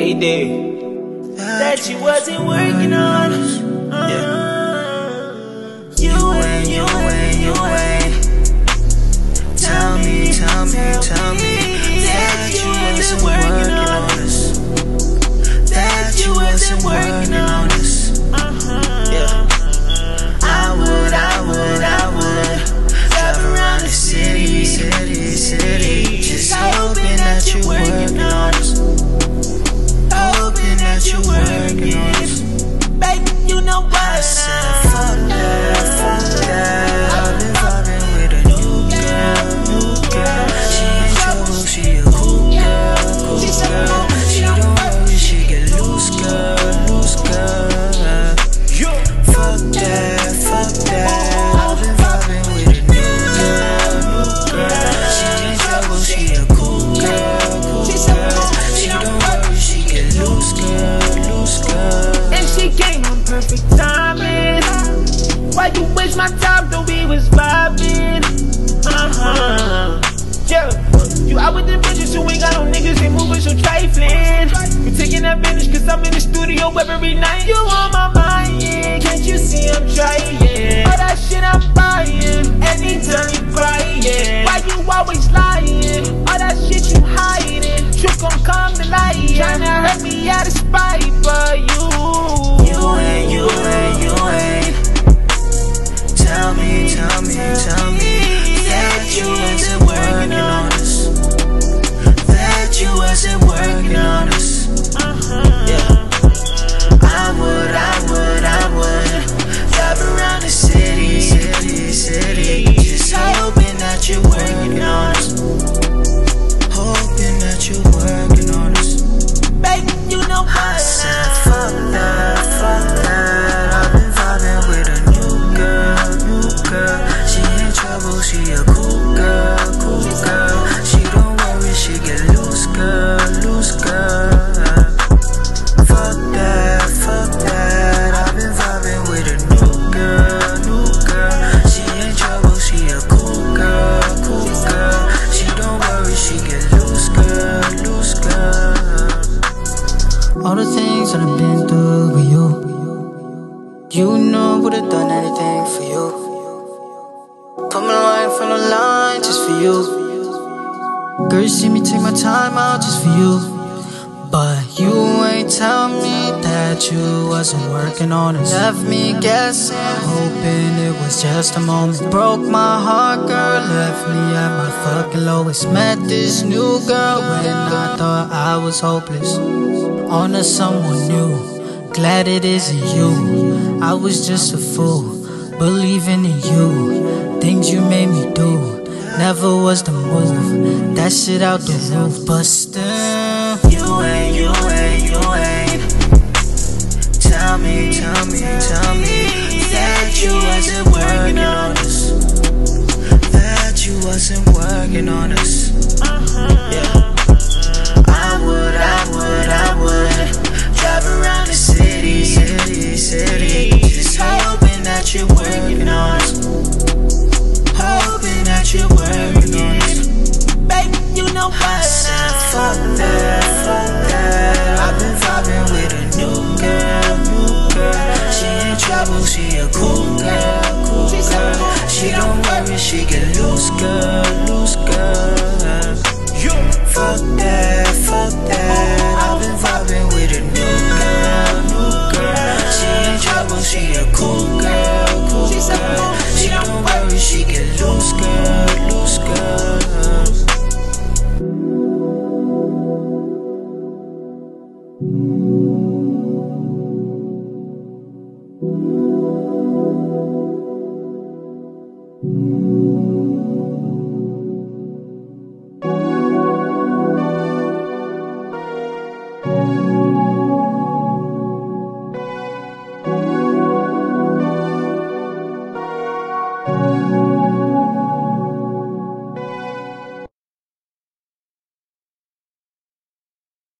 Hey there. That you wasn't working on us. You ain't, you ain't, you ain't. Tell me, tell me, tell me that you wasn't working on us. That you wasn't working on us. Perfect timing. Why you waste my time though we was vibing? Uh huh. Yeah. You out with the bitches who ain't got no niggas, they moving so trifling. You taking advantage cause I'm in the studio every night. You on my mind, yeah. Can't you see I'm trying? All that shit I'm buying. Trouble, she you. Girl, you see me take my time out just for you. But you ain't tell me that you wasn't working on it. Left me guessing, hoping it was just a moment. Broke my heart, girl, left me at my fucking lowest. Met this new girl when I thought I was hopeless. On to someone new, glad it isn't you. I was just a fool, believing in you. Things you made me do, never was the move. That shit out the roof, but. You ain't, you ain't, you ain't. Tell me, tell me, tell me that you wasn't working on us. That you wasn't working on us. Fuck that, fuck that. I've been vibing with a new girl, new girl. She in trouble, she a cool girl, cool girl. She don't worry, she get loose, girl, loose, girl. Fuck that.